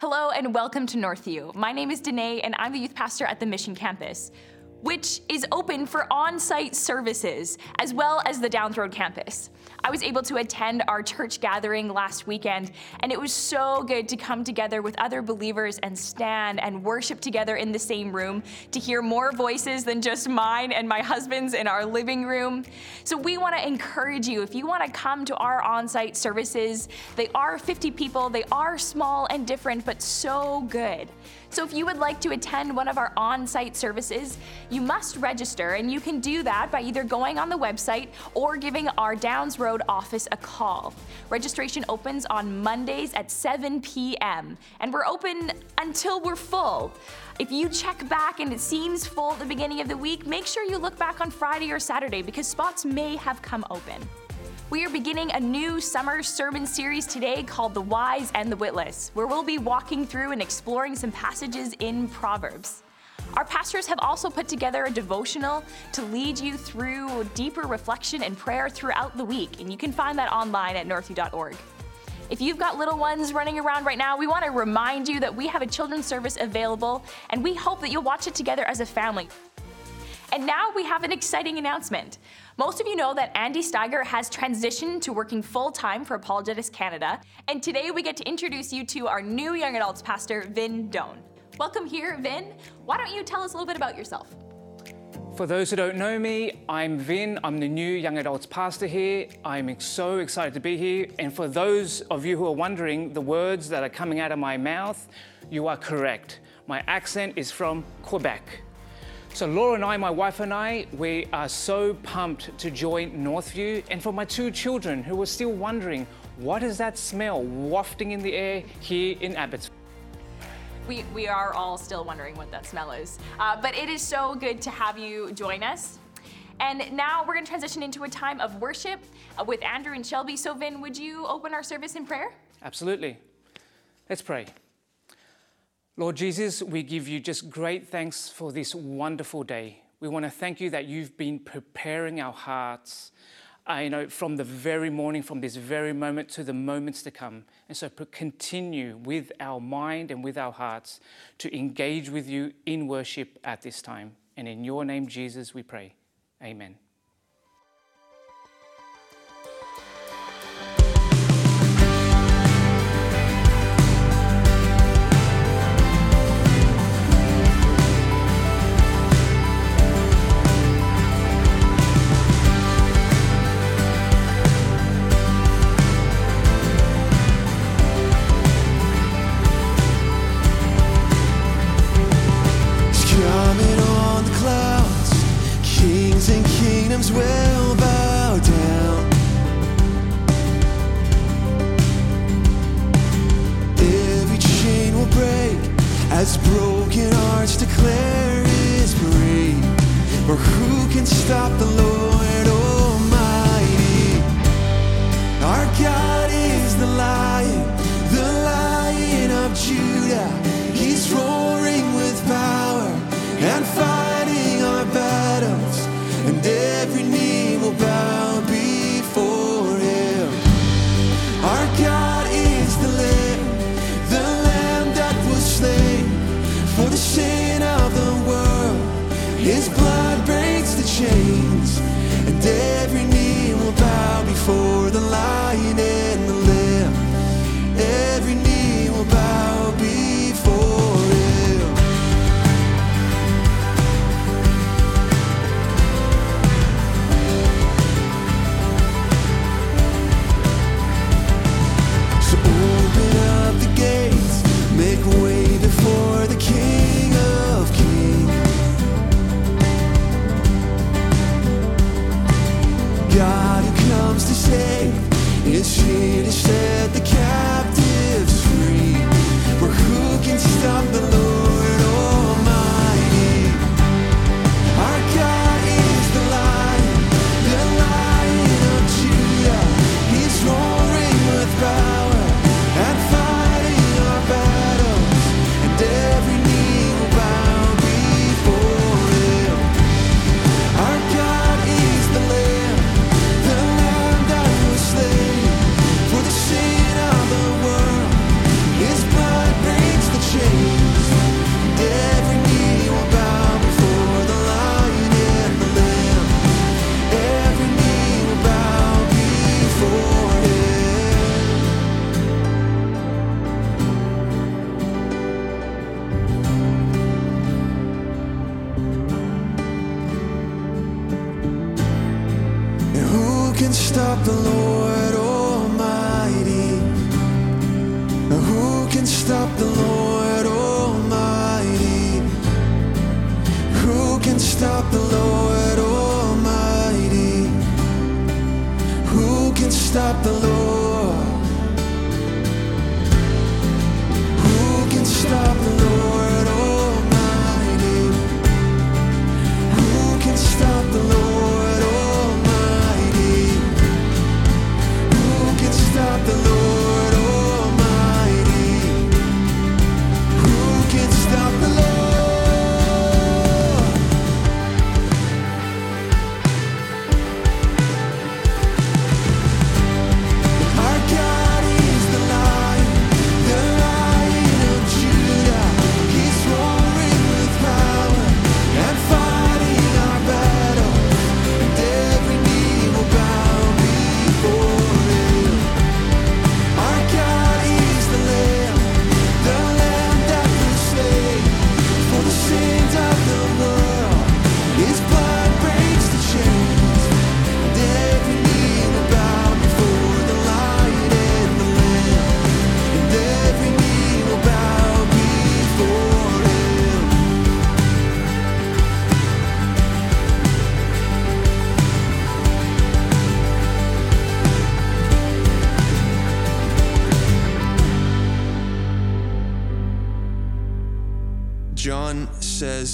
Hello and welcome to Northview. My name is Danae and I'm the youth pastor at the Mission Campus, which is open for on site services as well as the Downes Road campus. I was able to attend our church gathering last weekend, and it was so good to come together with other believers and stand and worship together in the same room to hear more voices than just mine and my husband's in our living room. So, we want to encourage you if you want to come to our on site services, they are 50 people, they are small and different, but so good. So if you would like to attend one of our on site services, you must register, and you can do that by either going on the website or giving our Downes Road office a call. Registration opens on Mondays at 7 p.m., and we're open until we're full. If you check back and it seems full at the beginning of the week, make sure you look back on Friday or Saturday because spots may have come open. We are beginning a new summer sermon series today called The Wise and the Witless, where we'll be walking through and exploring some passages in Proverbs. Our pastors have also put together a devotional to lead you through deeper reflection and prayer throughout the week, and you can find that online at northview.org. If you've got little ones running around right now, we want to remind you that we have a children's service available, and we hope that you'll watch it together as a family. And now we have an exciting announcement. Most of you know that Andy Steiger has transitioned to working full time for Apologetics Canada, and today we get to introduce you to our new young adults pastor, Vin Doan. Welcome here, Vin. Why don't you tell us a little bit about yourself? For those who don't know me, I'm Vin. I'm the new young adults pastor here. I'm so excited to be here. And for those of you who are wondering the words that are coming out of my mouth, you are correct. My accent is from Quebec. So Laura and I, my wife and I, we are so pumped to join Northview. And for my two children who were still wondering, what is that smell wafting in the air here in Abbotsford? We, we are all still wondering what that smell is. Uh, but it is so good to have you join us. And now we're going to transition into a time of worship uh, with Andrew and Shelby. So, Vin, would you open our service in prayer? Absolutely. Let's pray. Lord Jesus, we give you just great thanks for this wonderful day. We want to thank you that you've been preparing our hearts, uh, you know, from the very morning, from this very moment to the moments to come. And so continue with our mind and with our hearts to engage with you in worship at this time. And in your name, Jesus, we pray. Amen. Will bow down. Every chain will break as broken hearts declare His praise. For who can stop the Lord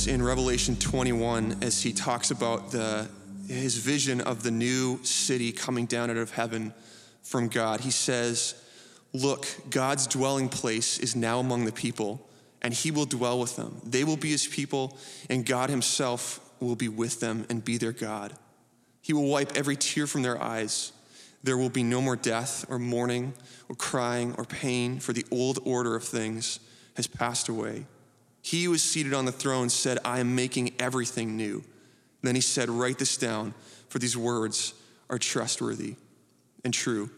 in Revelation 21, as he talks about the, his vision of the new city coming down out of heaven from God, he says, Look, God's dwelling place is now among the people, and he will dwell with them. They will be his people, and God himself will be with them and be their God. He will wipe every tear from their eyes. There will be no more death, or mourning, or crying, or pain, for the old order of things has passed away. He who is seated on the throne said, I am making everything new. Then he said, Write this down, for these words are trustworthy and true.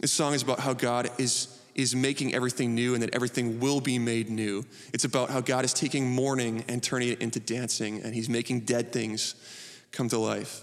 This song is about how God is, is making everything new and that everything will be made new. It's about how God is taking mourning and turning it into dancing, and he's making dead things come to life.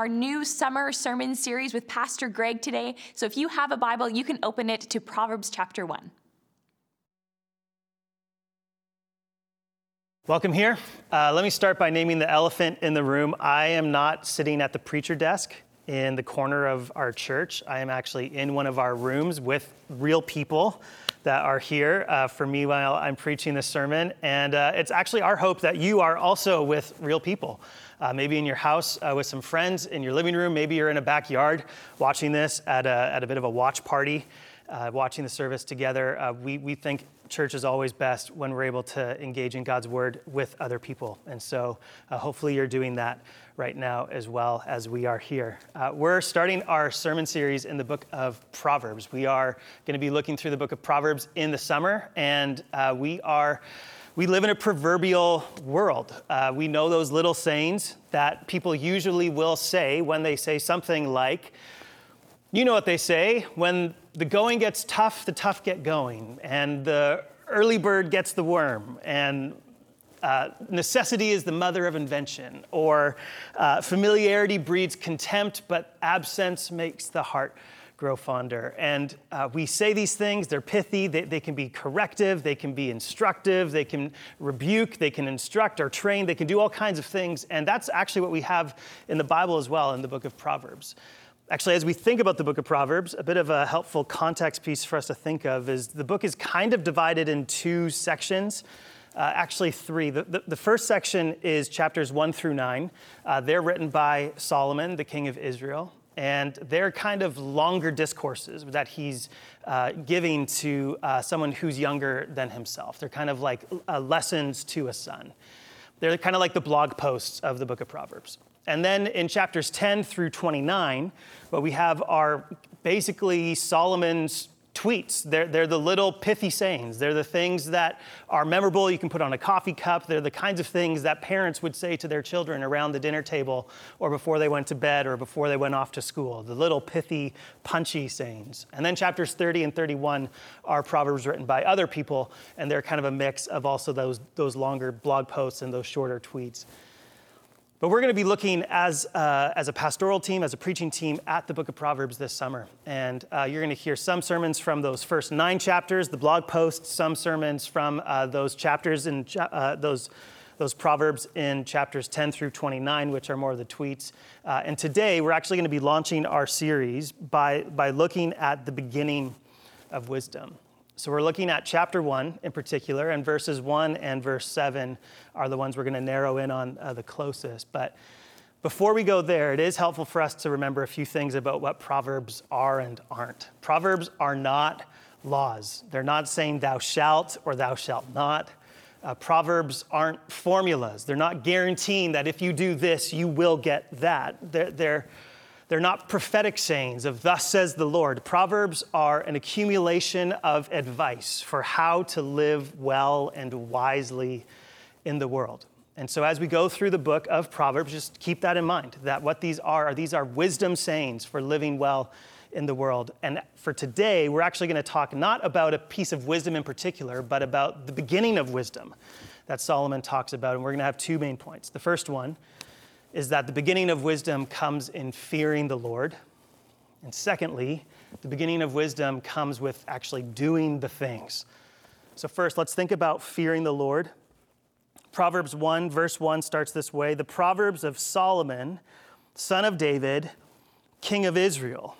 Our new summer sermon series with Pastor Greg today. So if you have a Bible, you can open it to Proverbs chapter 1. Welcome here. Uh, let me start by naming the elephant in the room. I am not sitting at the preacher desk in the corner of our church. I am actually in one of our rooms with real people that are here uh, for me while I'm preaching this sermon. And uh, it's actually our hope that you are also with real people. Uh, maybe in your house uh, with some friends, in your living room, maybe you're in a backyard watching this at a, at a bit of a watch party, uh, watching the service together. Uh, we, we think church is always best when we're able to engage in God's word with other people. And so uh, hopefully you're doing that right now as well as we are here. Uh, we're starting our sermon series in the book of Proverbs. We are going to be looking through the book of Proverbs in the summer, and uh, we are. We live in a proverbial world. Uh, we know those little sayings that people usually will say when they say something like, you know what they say when the going gets tough, the tough get going, and the early bird gets the worm, and uh, necessity is the mother of invention, or uh, familiarity breeds contempt, but absence makes the heart grow fonder. And uh, we say these things, they're pithy, they, they can be corrective, they can be instructive, they can rebuke, they can instruct or train, they can do all kinds of things. And that's actually what we have in the Bible as well, in the book of Proverbs. Actually, as we think about the book of Proverbs, a bit of a helpful context piece for us to think of is the book is kind of divided in two sections. Uh, actually, three. The, the, the, first section is chapters one through nine. Uh, they're written by Solomon, the king of Israel, and they're kind of longer discourses that he's uh, giving to uh, someone who's younger than himself. They're kind of like uh, lessons to a son. They're kind of like the blog posts of the book of Proverbs. And then in chapters 10 through 29, what we have are basically Solomon's tweets. They're, they're the little pithy sayings. They're the things that are memorable. You can put on a coffee cup. They're the kinds of things that parents would say to their children around the dinner table or before they went to bed or before they went off to school. The little pithy, punchy sayings. And then chapters 30 and 31 are proverbs written by other people, and they're kind of a mix of also those, those longer blog posts and those shorter tweets. But we're going to be looking as, uh, as a pastoral team, as a preaching team, at the book of Proverbs this summer. And uh, you're going to hear some sermons from those first nine chapters, the blog posts, some sermons from uh, those chapters and uh, those, those Proverbs in chapters 10 through 29, which are more of the tweets. Uh, and today, we're actually going to be launching our series by, by looking at the beginning of wisdom. So we're looking at chapter one in particular, and verses one and verse seven are the ones we're going to narrow in on uh, the closest. But before we go there, it is helpful for us to remember a few things about what Proverbs are and aren't. Proverbs are not laws, they're not saying thou shalt or thou shalt not. Uh, Proverbs aren't formulas. They're not guaranteeing that if you do this, you will get that. They're, they're they're not prophetic sayings of, Thus says the Lord. Proverbs are an accumulation of advice for how to live well and wisely in the world. And so, as we go through the book of Proverbs, just keep that in mind that what these are, are these are wisdom sayings for living well in the world. And for today, we're actually going to talk not about a piece of wisdom in particular, but about the beginning of wisdom that Solomon talks about. And we're going to have two main points. The first one is that the beginning of wisdom comes in fearing the Lord. And secondly, the beginning of wisdom comes with actually doing the things. So, first, let's think about fearing the Lord. Proverbs 1, verse 1 starts this way The Proverbs of Solomon, son of David, king of Israel.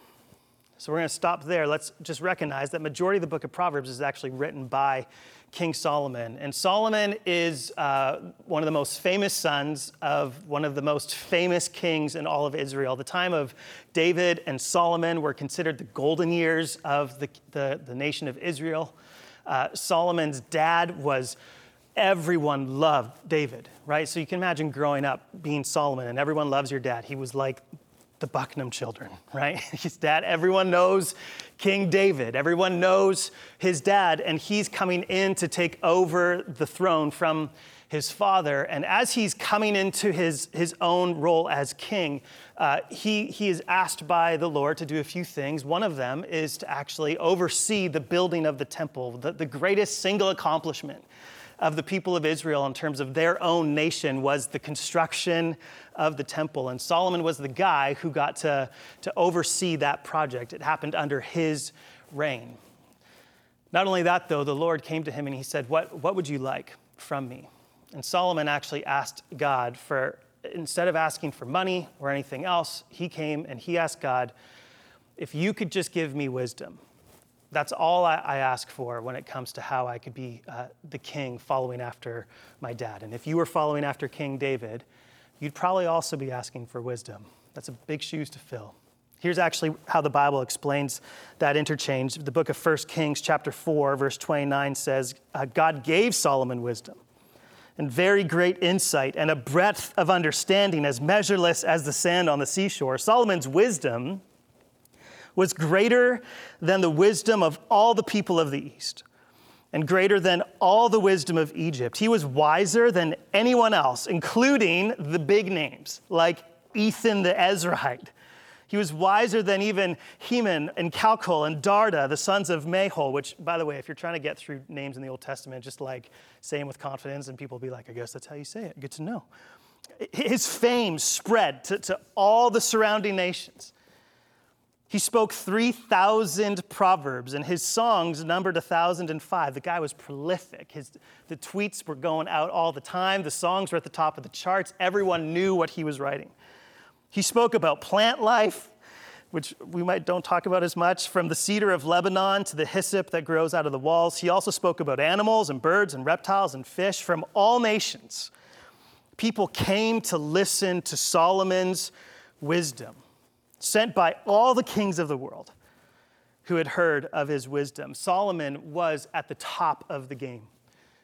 So, we're going to stop there. Let's just recognize that majority of the book of Proverbs is actually written by King Solomon. And Solomon is uh, one of the most famous sons of one of the most famous kings in all of Israel. The time of David and Solomon were considered the golden years of the, the, the nation of Israel. Uh, Solomon's dad was everyone loved David, right? So you can imagine growing up being Solomon and everyone loves your dad. He was like the Beckham children, right? His dad, everyone knows King David. Everyone knows his dad, and he's coming in to take over the throne from his father. And as he's coming into his, his own role as king, uh, he, he is asked by the Lord to do a few things. One of them is to actually oversee the building of the temple, the, the greatest single accomplishment of the people of Israel in terms of their own nation was the construction of the temple. And Solomon was the guy who got to, to oversee that project. It happened under his reign. Not only that, though, the Lord came to him and he said, What, what would you like from me? And Solomon actually asked God for, instead of asking for money or anything else, he came and he asked God, If you could just give me wisdom, that's all I, I ask for when it comes to how I could be uh, the king following after my dad. And if you were following after King David, you'd probably also be asking for wisdom. That's a big shoes to fill. Here's actually how the Bible explains that interchange. The book of 1 Kings, chapter 4, verse 29 says, uh, God gave Solomon wisdom and very great insight and a breadth of understanding as measureless as the sand on the seashore. Solomon's wisdom was greater than the wisdom of all the people of the East and greater than all the wisdom of Egypt. He was wiser than anyone else, including the big names like Ethan the Ezrahite he was wiser than even Heman and Calcol and Darda, the sons of Mahol, which, by the way, if you're trying to get through names in the Old Testament, just like say them with confidence, and people will be like, I guess that's how you say it. Good to know. His fame spread to, to all the surrounding nations. He spoke 3,000 proverbs, and his songs numbered 1,005. The guy was prolific. His, the tweets were going out all the time. The songs were at the top of the charts. Everyone knew what he was writing. He spoke about plant life, which we might don't talk about as much, from the cedar of Lebanon to the hyssop that grows out of the walls. He also spoke about animals and birds and reptiles and fish from all nations. People came to listen to Solomon's wisdom, sent by all the kings of the world who had heard of his wisdom. Solomon was at the top of the game.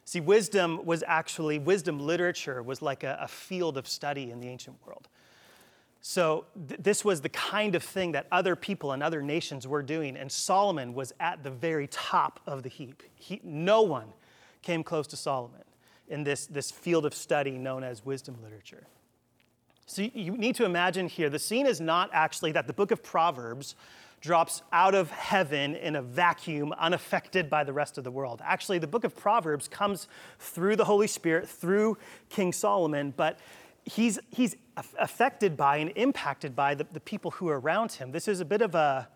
See, wisdom was actually, wisdom literature was like a, a field of study in the ancient world. So, th- this was the kind of thing that other people and other nations were doing, and Solomon was at the very top of the heap. He, no one came close to Solomon in this, this field of study known as wisdom literature. So, you need to imagine here the scene is not actually that the book of Proverbs drops out of heaven in a vacuum, unaffected by the rest of the world. Actually, the book of Proverbs comes through the Holy Spirit, through King Solomon, but he's, he's affected by and impacted by the, the people who are around him. This is a bit of a,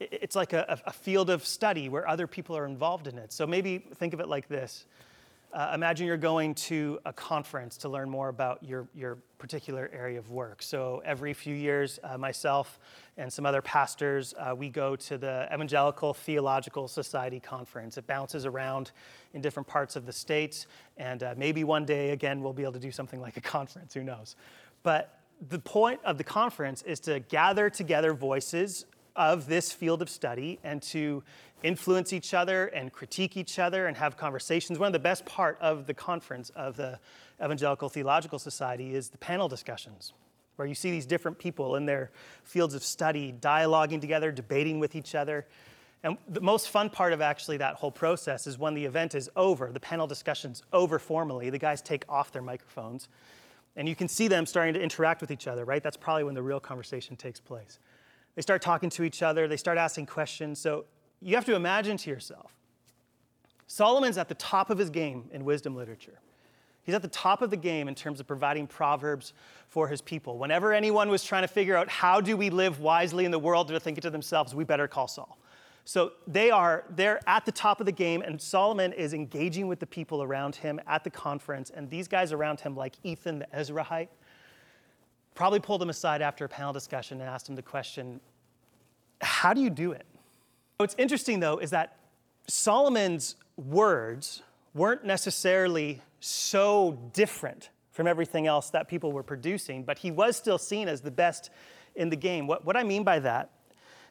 it's like a, a field of study where other people are involved in it. So maybe think of it like this uh, imagine you're going to a conference to learn more about your, your particular area of work. So every few years, uh, myself and some other pastors, uh, we go to the Evangelical Theological Society conference. It bounces around in different parts of the states, and uh, maybe one day again we'll be able to do something like a conference. Who knows? But the point of the conference is to gather together voices of this field of study and to influence each other and critique each other and have conversations. One of the best part of the conference of the Evangelical Theological Society is the panel discussions, where you see these different people in their fields of study dialoguing together, debating with each other. And the most fun part of actually that whole process is when the event is over, the panel discussion's over formally, the guys take off their microphones, and you can see them starting to interact with each other, right? That's probably when the real conversation takes place. They start talking to each other, they start asking questions. So you have to imagine to yourself Solomon's at the top of his game in wisdom literature. He's at the top of the game in terms of providing proverbs for his people. Whenever anyone was trying to figure out how do we live wisely in the world, they're thinking to themselves, we better call Saul. So they are they're at the top of the game, and Solomon is engaging with the people around him at the conference. And these guys around him, like Ethan the Ezrahite, probably pulled him aside after a panel discussion and asked him the question, How do you do it? What's interesting, though, is that Solomon's words weren't necessarily so different from everything else that people were producing, but he was still seen as the best in the game. What, what I mean by that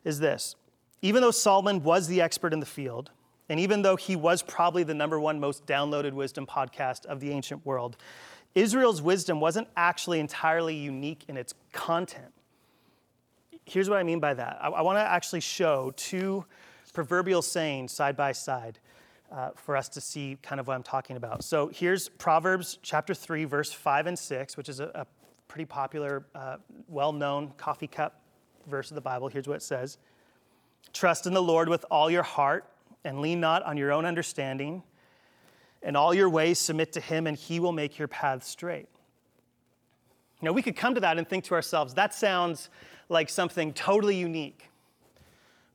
is this even though Solomon was the expert in the field, and even though he was probably the number one most downloaded wisdom podcast of the ancient world, Israel's wisdom wasn't actually entirely unique in its content here's what I mean by that. I, I want to actually show two proverbial sayings side by side uh, for us to see kind of what I'm talking about. So here's Proverbs chapter 3, verse 5 and 6, which is a, a pretty popular, uh, well known coffee cup verse of the Bible. Here's what it says Trust in the Lord with all your heart and lean not on your own understanding. In all your ways, submit to him, and he will make your paths straight. Now, we could come to that and think to ourselves, that sounds like something totally unique.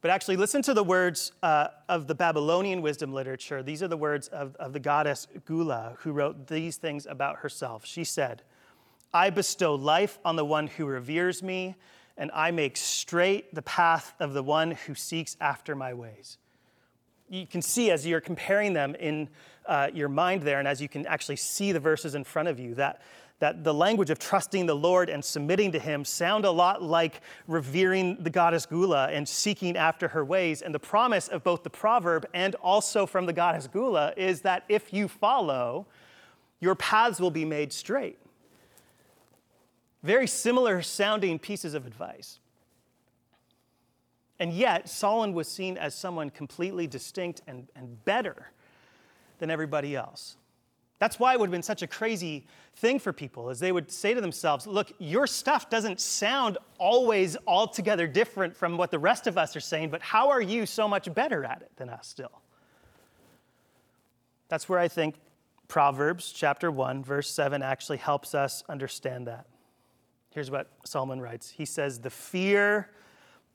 But actually, listen to the words uh, of the Babylonian wisdom literature. These are the words of, of the goddess Gula, who wrote these things about herself. She said, I bestow life on the one who reveres me, and I make straight the path of the one who seeks after my ways. You can see as you're comparing them in uh, your mind there, and as you can actually see the verses in front of you, that that the language of trusting the Lord and submitting to Him sound a lot like revering the goddess Gula and seeking after her ways. And the promise of both the proverb and also from the goddess Gula is that if you follow, your paths will be made straight. Very similar sounding pieces of advice. And yet, Solon was seen as someone completely distinct and, and better than everybody else. That's why it would have been such a crazy thing for people, is they would say to themselves, look, your stuff doesn't sound always altogether different from what the rest of us are saying, but how are you so much better at it than us still? That's where I think Proverbs chapter 1, verse 7 actually helps us understand that. Here's what Solomon writes He says, The fear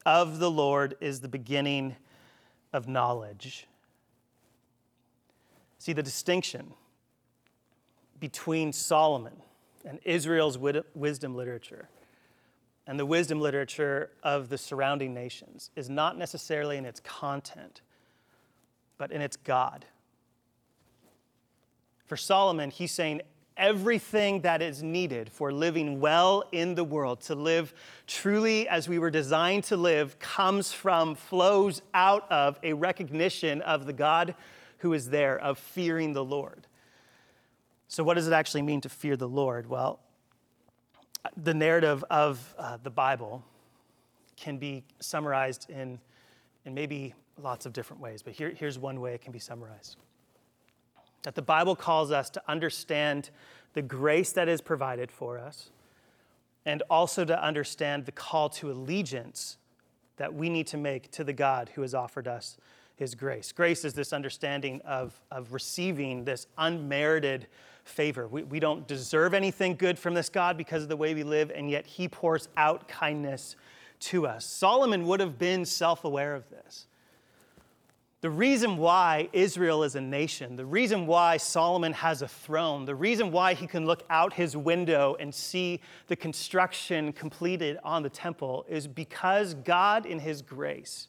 of the Lord is the beginning of knowledge. See the distinction between Solomon and Israel's wisdom literature and the wisdom literature of the surrounding nations is not necessarily in its content, but in its God. For Solomon, he's saying everything that is needed for living well in the world, to live truly as we were designed to live, comes from, flows out of a recognition of the God who is there, of fearing the Lord. So, what does it actually mean to fear the Lord? Well, the narrative of uh, the Bible can be summarized in, in maybe lots of different ways, but here, here's one way it can be summarized that the Bible calls us to understand the grace that is provided for us and also to understand the call to allegiance that we need to make to the God who has offered us his grace. Grace is this understanding of, of receiving this unmerited favor. We, we don't deserve anything good from this God because of the way we live, and yet he pours out kindness to us. Solomon would have been self aware of this. The reason why Israel is a nation, the reason why Solomon has a throne, the reason why he can look out his window and see the construction completed on the temple is because God, in his grace,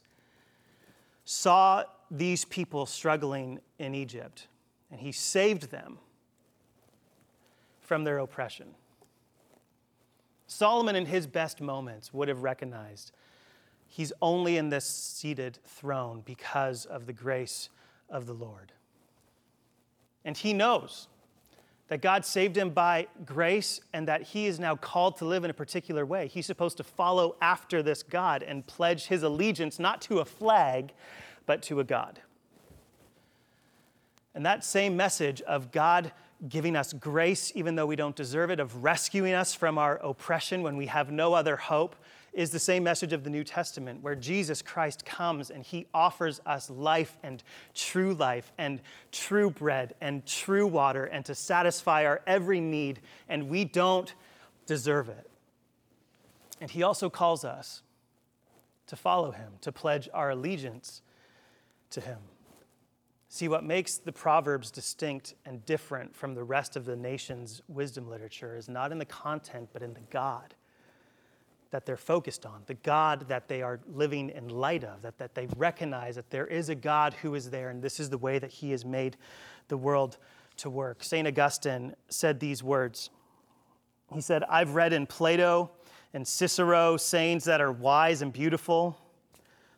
saw these people struggling in Egypt, and he saved them from their oppression. Solomon, in his best moments, would have recognized he's only in this seated throne because of the grace of the Lord. And he knows that God saved him by grace and that he is now called to live in a particular way. He's supposed to follow after this God and pledge his allegiance not to a flag, but to a God. And that same message of God giving us grace even though we don't deserve it, of rescuing us from our oppression when we have no other hope, is the same message of the New Testament, where Jesus Christ comes and he offers us life and true life and true bread and true water and to satisfy our every need, and we don't deserve it. And he also calls us to follow him, to pledge our allegiance to him. See, what makes the Proverbs distinct and different from the rest of the nation's wisdom literature is not in the content, but in the God that they're focused on, the God that they are living in light of, that, that they recognize that there is a God who is there, and this is the way that He has made the world to work. St. Augustine said these words He said, I've read in Plato and Cicero sayings that are wise and beautiful,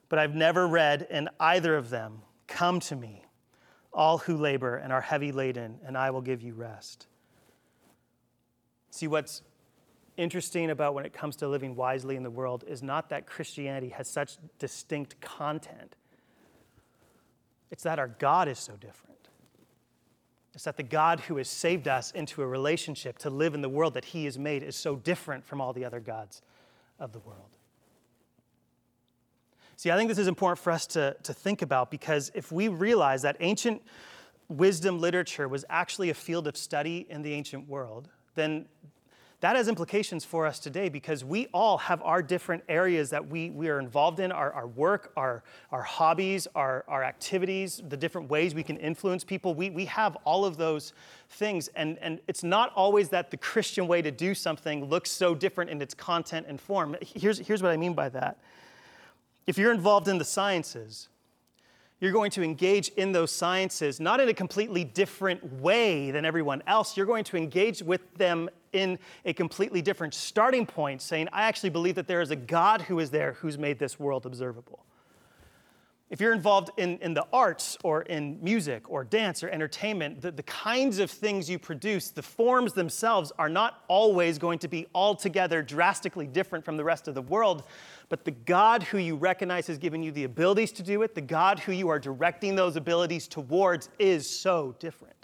but I've never read in either of them, Come to me, all who labor and are heavy laden, and I will give you rest. See, what's interesting about when it comes to living wisely in the world is not that Christianity has such distinct content, it's that our God is so different. It's that the God who has saved us into a relationship to live in the world that He has made is so different from all the other gods of the world. See, I think this is important for us to, to think about because if we realize that ancient wisdom literature was actually a field of study in the ancient world, then that has implications for us today because we all have our different areas that we, we are involved in our, our work, our, our hobbies, our, our activities, the different ways we can influence people. We, we have all of those things. And, and it's not always that the Christian way to do something looks so different in its content and form. Here's, here's what I mean by that. If you're involved in the sciences, you're going to engage in those sciences not in a completely different way than everyone else. You're going to engage with them in a completely different starting point, saying, I actually believe that there is a God who is there who's made this world observable. If you're involved in, in the arts or in music or dance or entertainment, the, the kinds of things you produce, the forms themselves are not always going to be altogether drastically different from the rest of the world. But the God who you recognize has given you the abilities to do it, the God who you are directing those abilities towards, is so different.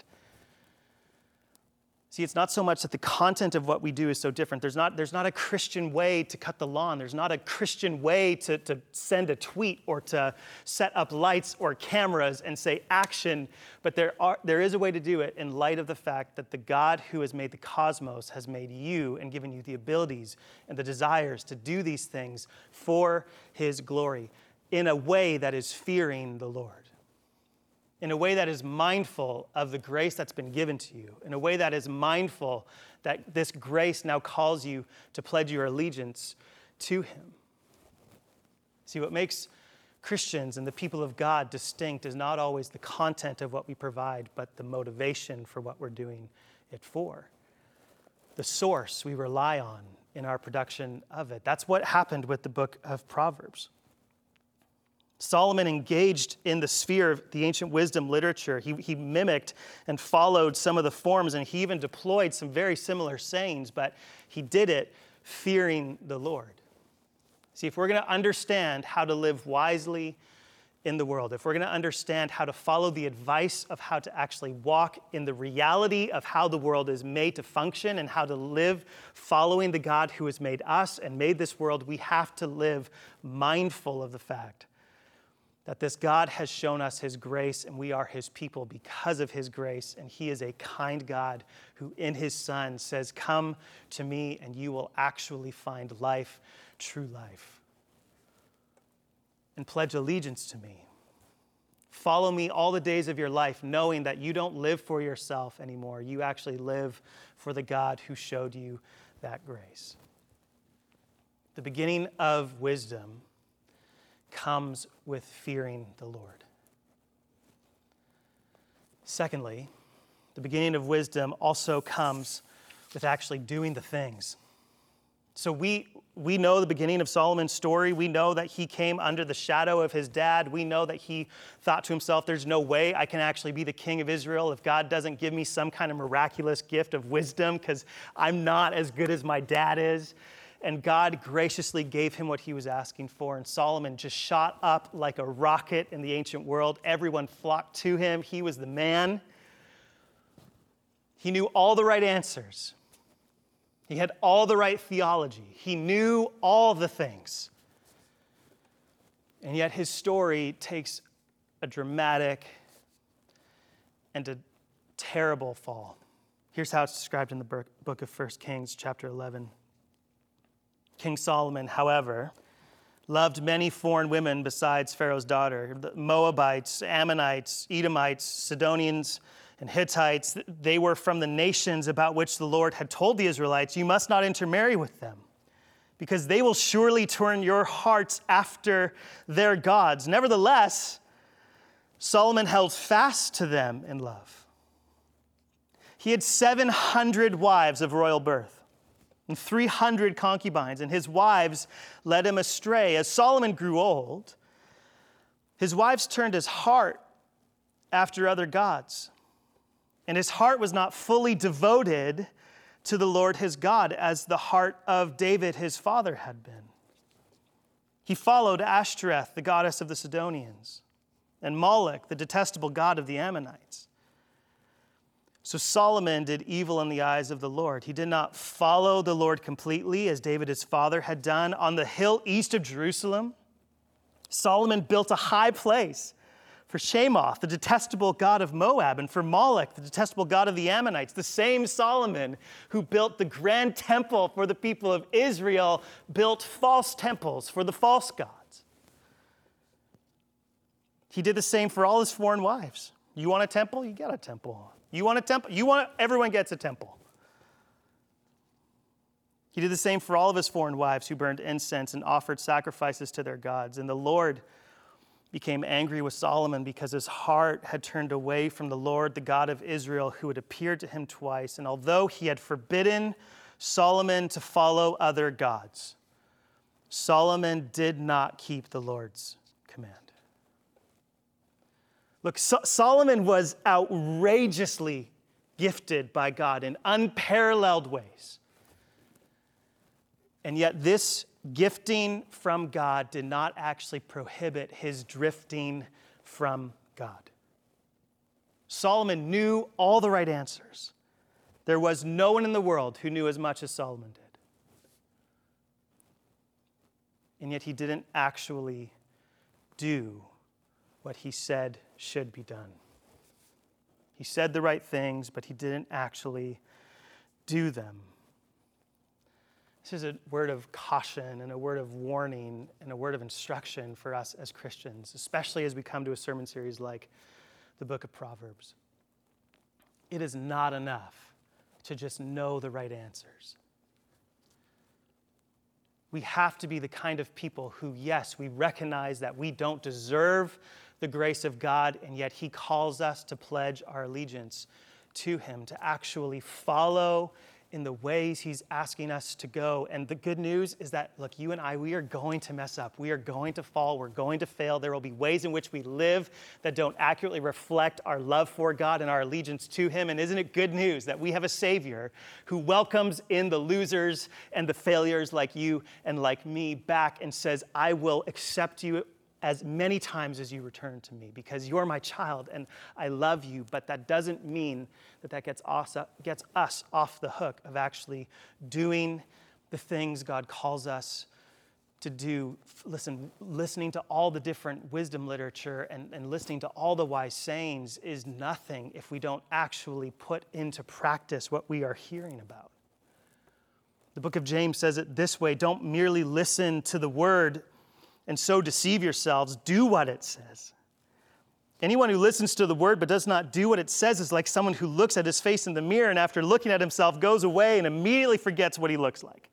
See, it's not so much that the content of what we do is so different. There's not, there's not a Christian way to cut the lawn. There's not a Christian way to, to send a tweet or to set up lights or cameras and say action. But there, are, there is a way to do it in light of the fact that the God who has made the cosmos has made you and given you the abilities and the desires to do these things for his glory in a way that is fearing the Lord in a way that is mindful of the grace that's been given to you, in a way that is mindful that this grace now calls you to pledge your allegiance to Him. See, what makes Christians and the people of God distinct is not always the content of what we provide, but the motivation for what we're doing it for. The source we rely on in our production of it. That's what happened with the book of Proverbs. Solomon engaged in the sphere of the ancient wisdom literature. He, he mimicked and followed some of the forms, and he even deployed some very similar sayings, but he did it fearing the Lord. See, if we're going to understand how to live wisely in the world, if we're going to understand how to follow the advice of how to actually walk in the reality of how the world is made to function and how to live following the God who has made us and made this world, we have to live mindful of the fact that this God has shown us his grace and we are his people because of his grace. And he is a kind God who, in his Son, says, Come to me and you will actually find life, true life. And pledge allegiance to me. Follow me all the days of your life, knowing that you don't live for yourself anymore. You actually live for the God who showed you that grace. The beginning of wisdom comes with fearing the Lord. Secondly, the beginning of wisdom also comes with actually doing the things. So we, we know the beginning of Solomon's story. We know that he came under the shadow of his dad. We know that he thought to himself, there's no way I can actually be the king of Israel if God doesn't give me some kind of miraculous gift of wisdom because I'm not as good as my dad is and God graciously gave him what he was asking for. And Solomon just shot up like a rocket in the ancient world. Everyone flocked to him. He was the man. He knew all the right answers, he had all the right theology, he knew all the things. And yet his story takes a dramatic and a terrible fall. Here's how it's described in the book of 1 Kings, chapter 11. King Solomon, however, loved many foreign women besides Pharaoh's daughter the Moabites, Ammonites, Edomites, Sidonians, and Hittites. They were from the nations about which the Lord had told the Israelites, You must not intermarry with them, because they will surely turn your hearts after their gods. Nevertheless, Solomon held fast to them in love. He had 700 wives of royal birth and 300 concubines, and his wives led him astray. As Solomon grew old, his wives turned his heart after other gods, and his heart was not fully devoted to the Lord his God as the heart of David his father had been. He followed Ashtoreth, the goddess of the Sidonians, and Moloch, the detestable god of the Ammonites. So Solomon did evil in the eyes of the Lord. He did not follow the Lord completely as David his father had done. On the hill east of Jerusalem, Solomon built a high place for Chemosh, the detestable god of Moab, and for Moloch, the detestable god of the Ammonites. The same Solomon who built the grand temple for the people of Israel built false temples for the false gods. He did the same for all his foreign wives. You want a temple? You get a temple. You want a temple? You want everyone gets a temple. He did the same for all of his foreign wives who burned incense and offered sacrifices to their gods. And the Lord became angry with Solomon because his heart had turned away from the Lord, the God of Israel, who had appeared to him twice. And although he had forbidden Solomon to follow other gods, Solomon did not keep the Lord's command. Look, so- Solomon was outrageously gifted by God in unparalleled ways. And yet, this gifting from God did not actually prohibit his drifting from God. Solomon knew all the right answers. There was no one in the world who knew as much as Solomon did. And yet, he didn't actually do what he said should be done. He said the right things, but he didn't actually do them. This is a word of caution and a word of warning and a word of instruction for us as Christians, especially as we come to a sermon series like the book of Proverbs. It is not enough to just know the right answers. We have to be the kind of people who, yes, we recognize that we don't deserve the grace of God, and yet He calls us to pledge our allegiance to Him, to actually follow in the ways He's asking us to go. And the good news is that, look, you and I, we are going to mess up. We are going to fall. We're going to fail. There will be ways in which we live that don't accurately reflect our love for God and our allegiance to Him. And isn't it good news that we have a Savior who welcomes in the losers and the failures like you and like me back and says, I will accept you as many times as you return to me because you're my child and I love you, but that doesn't mean that that gets us, gets us off the hook of actually doing the things God calls us to do. Listen, listening to all the different wisdom literature and, and listening to all the wise sayings is nothing if we don't actually put into practice what we are hearing about. The book of James says it this way don't merely listen to the word and so deceive yourselves. Do what it says. Anyone who listens to the word but does not do what it says is like someone who looks at his face in the mirror and after looking at himself goes away and immediately forgets what he looks like.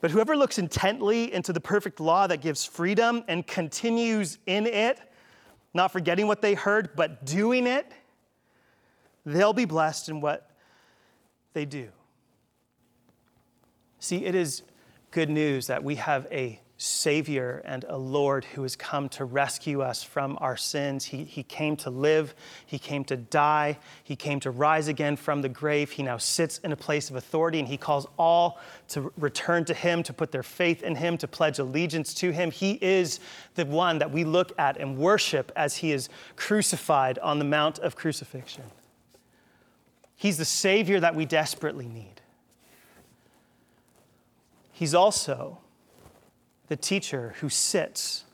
But whoever looks intently into the perfect law that gives freedom and continues in it, not forgetting what they heard, but doing it, they'll be blessed in what they do. See, it is good news that we have a Savior and a Lord who has come to rescue us from our sins. He, he came to live, He came to die, He came to rise again from the grave. He now sits in a place of authority, and He calls all to return to Him, to put their faith in Him, to pledge allegiance to Him. He is the one that we look at and worship as He is crucified on the Mount of Crucifixion. He's the Savior that we desperately need. He's also the teacher who sits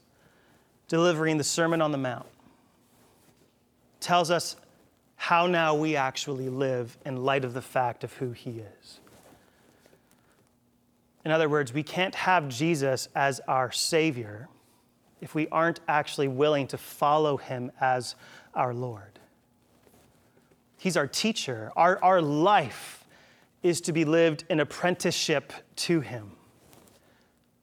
delivering the Sermon on the Mount, tells us how now we actually live in light of the fact of who he is. In other words, we can't have Jesus as our Savior if we aren't actually willing to follow him as our Lord. He's our teacher. Our, our life is to be lived in apprenticeship to him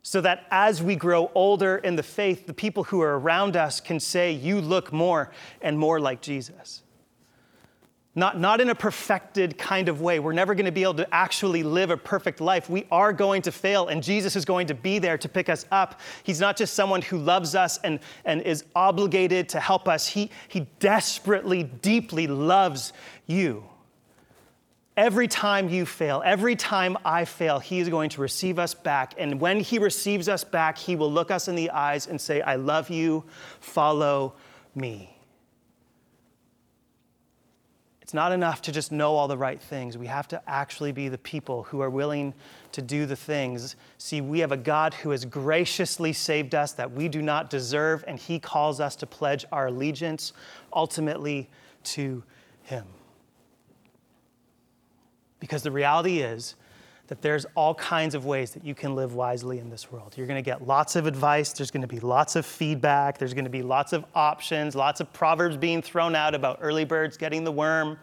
so that as we grow older in the faith, the people who are around us can say, You look more and more like Jesus. Not, not in a perfected kind of way. We're never going to be able to actually live a perfect life. We are going to fail, and Jesus is going to be there to pick us up. He's not just someone who loves us and, and is obligated to help us, he, he desperately, deeply loves you. Every time you fail, every time I fail, He is going to receive us back. And when He receives us back, He will look us in the eyes and say, I love you, follow me. It's not enough to just know all the right things. We have to actually be the people who are willing to do the things. See, we have a God who has graciously saved us that we do not deserve, and He calls us to pledge our allegiance ultimately to Him. Because the reality is that there's all kinds of ways that you can live wisely in this world. You're to get lots of advice, there's to be lots of feedback, there's to be lots of options, lots of proverbs being thrown out about early birds getting the worm.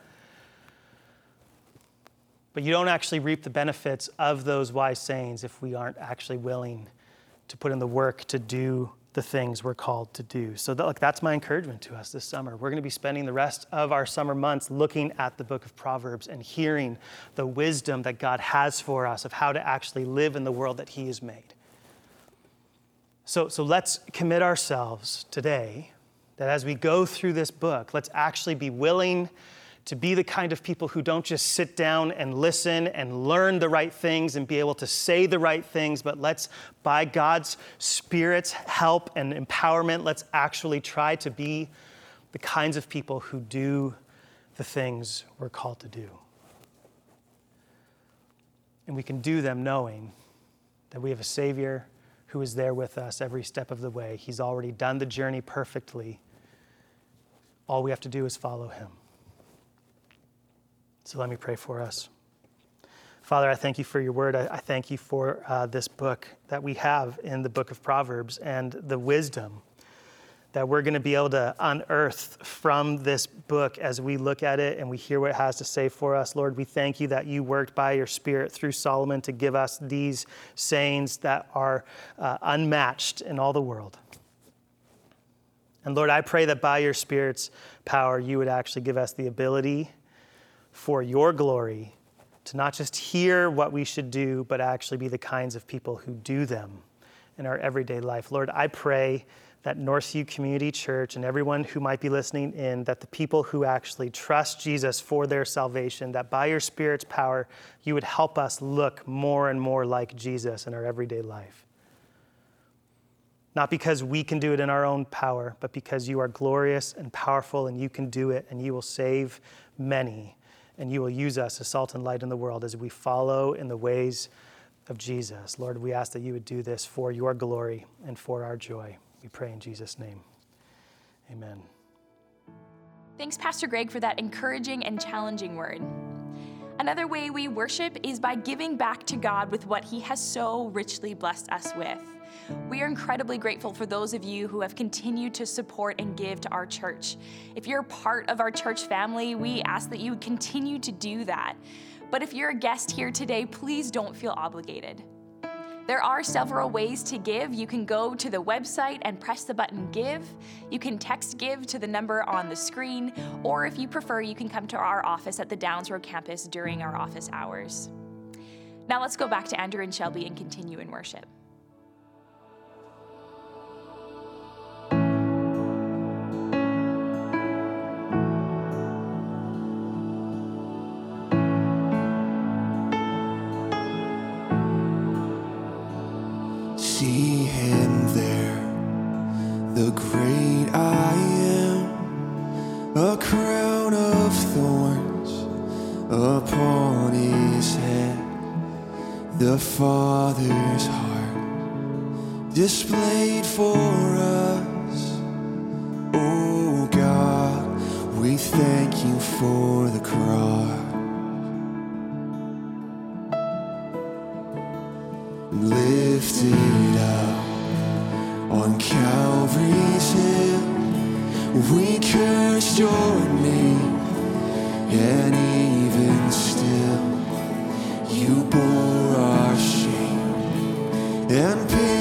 But you don't actually reap the benefits of those wise sayings if we aren't actually willing to put in the work to do the things we're called to do. So, that, look, that's my encouragement to us this summer. We're going to be spending the rest of our summer months looking at the book of Proverbs and hearing the wisdom that God has for us of how to actually live in the world that He has made. So, so let's commit ourselves today that as we go through this book, let's actually be willing to be the kind of people who don't just sit down and listen and learn the right things and be able to say the right things, but let's, by God's Spirit's help and empowerment, let's actually try to be the kinds of people who do the things we're called to do. And we can do them knowing that we have a Savior who is there with us every step of the way. He's already done the journey perfectly. All we have to do is follow Him. So let me pray for us. Father, I thank you for your word. I, I thank you for uh, this book that we have in the book of Proverbs and the wisdom that we're going to be able to unearth from this book as we look at it and we hear what it has to say for us. Lord, we thank you that you worked by your Spirit through Solomon to give us these sayings that are uh, unmatched in all the world. And Lord, I pray that by your Spirit's power, you would actually give us the ability for your glory, to not just hear what we should do, but actually be the kinds of people who do them in our everyday life. Lord, I pray that Northview Community Church and everyone who might be listening in, that the people who actually trust Jesus for their salvation, that by your Spirit's power, you would help us look more and more like Jesus in our everyday life. Not because we can do it in our own power, but because you are glorious and powerful and you can do it and you will save many and you will use us as salt and light in the world as we follow in the ways of Jesus. Lord, we ask that you would do this for your glory and for our joy. We pray in Jesus' name. Amen. Thanks, Pastor Greg, for that encouraging and challenging word. Another way we worship is by giving back to God with what He has so richly blessed us with. We are incredibly grateful for those of you who have continued to support and give to our church. If you're part of our church family, we ask that you continue to do that. But if you're a guest here today, please don't feel obligated. There are several ways to give. You can go to the website and press the button Give. You can text Give to the number on the screen, or if you prefer, you can come to our office at the Downes Road campus during our office hours. Now let's go back to Andrew and Shelby and continue in worship. Father's heart displayed for us. Oh God, we thank you for the cross. lifted up on Calvary's hill. We cursed your name, and even still, you bore and paid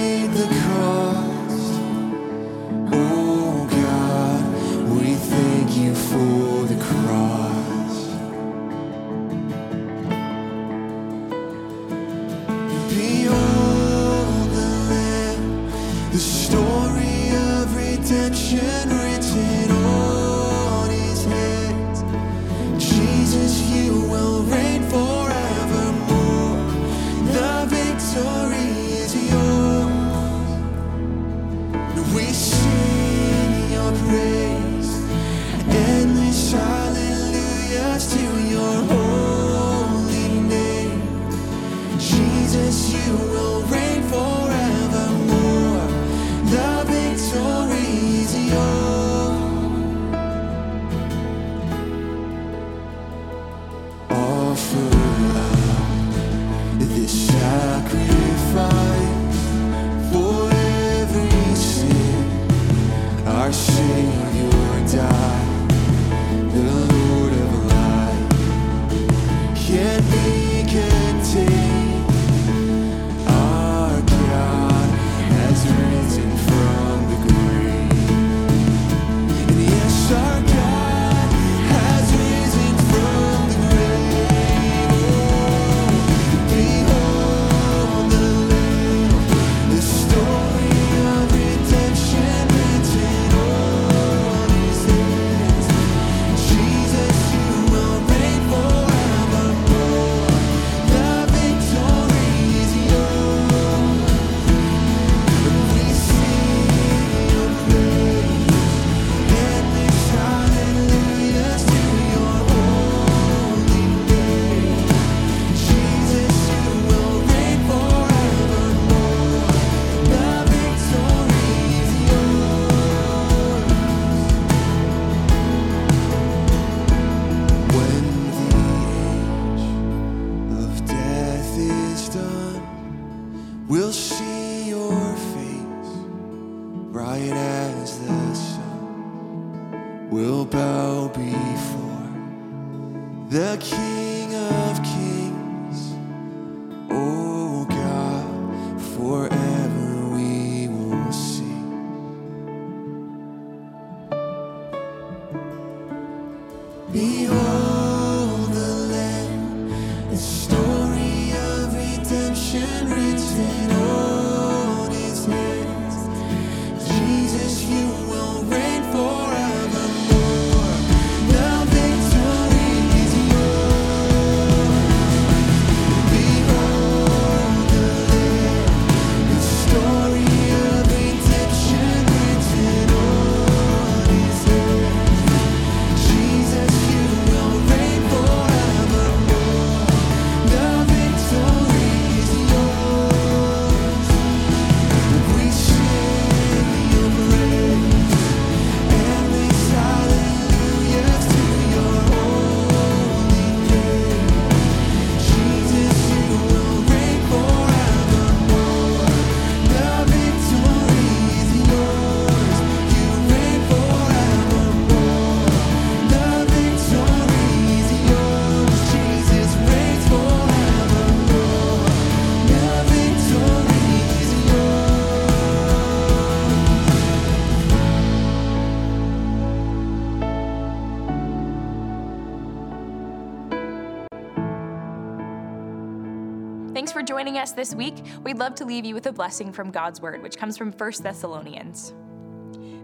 us this week, we'd love to leave you with a blessing from God's Word, which comes from 1 Thessalonians.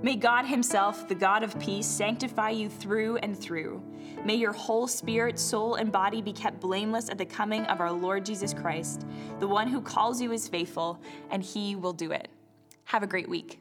May God Himself, the God of peace, sanctify you through and through. May your whole spirit, soul, and body be kept blameless at the coming of our Lord Jesus Christ. The one who calls you is faithful, and He will do it. Have a great week.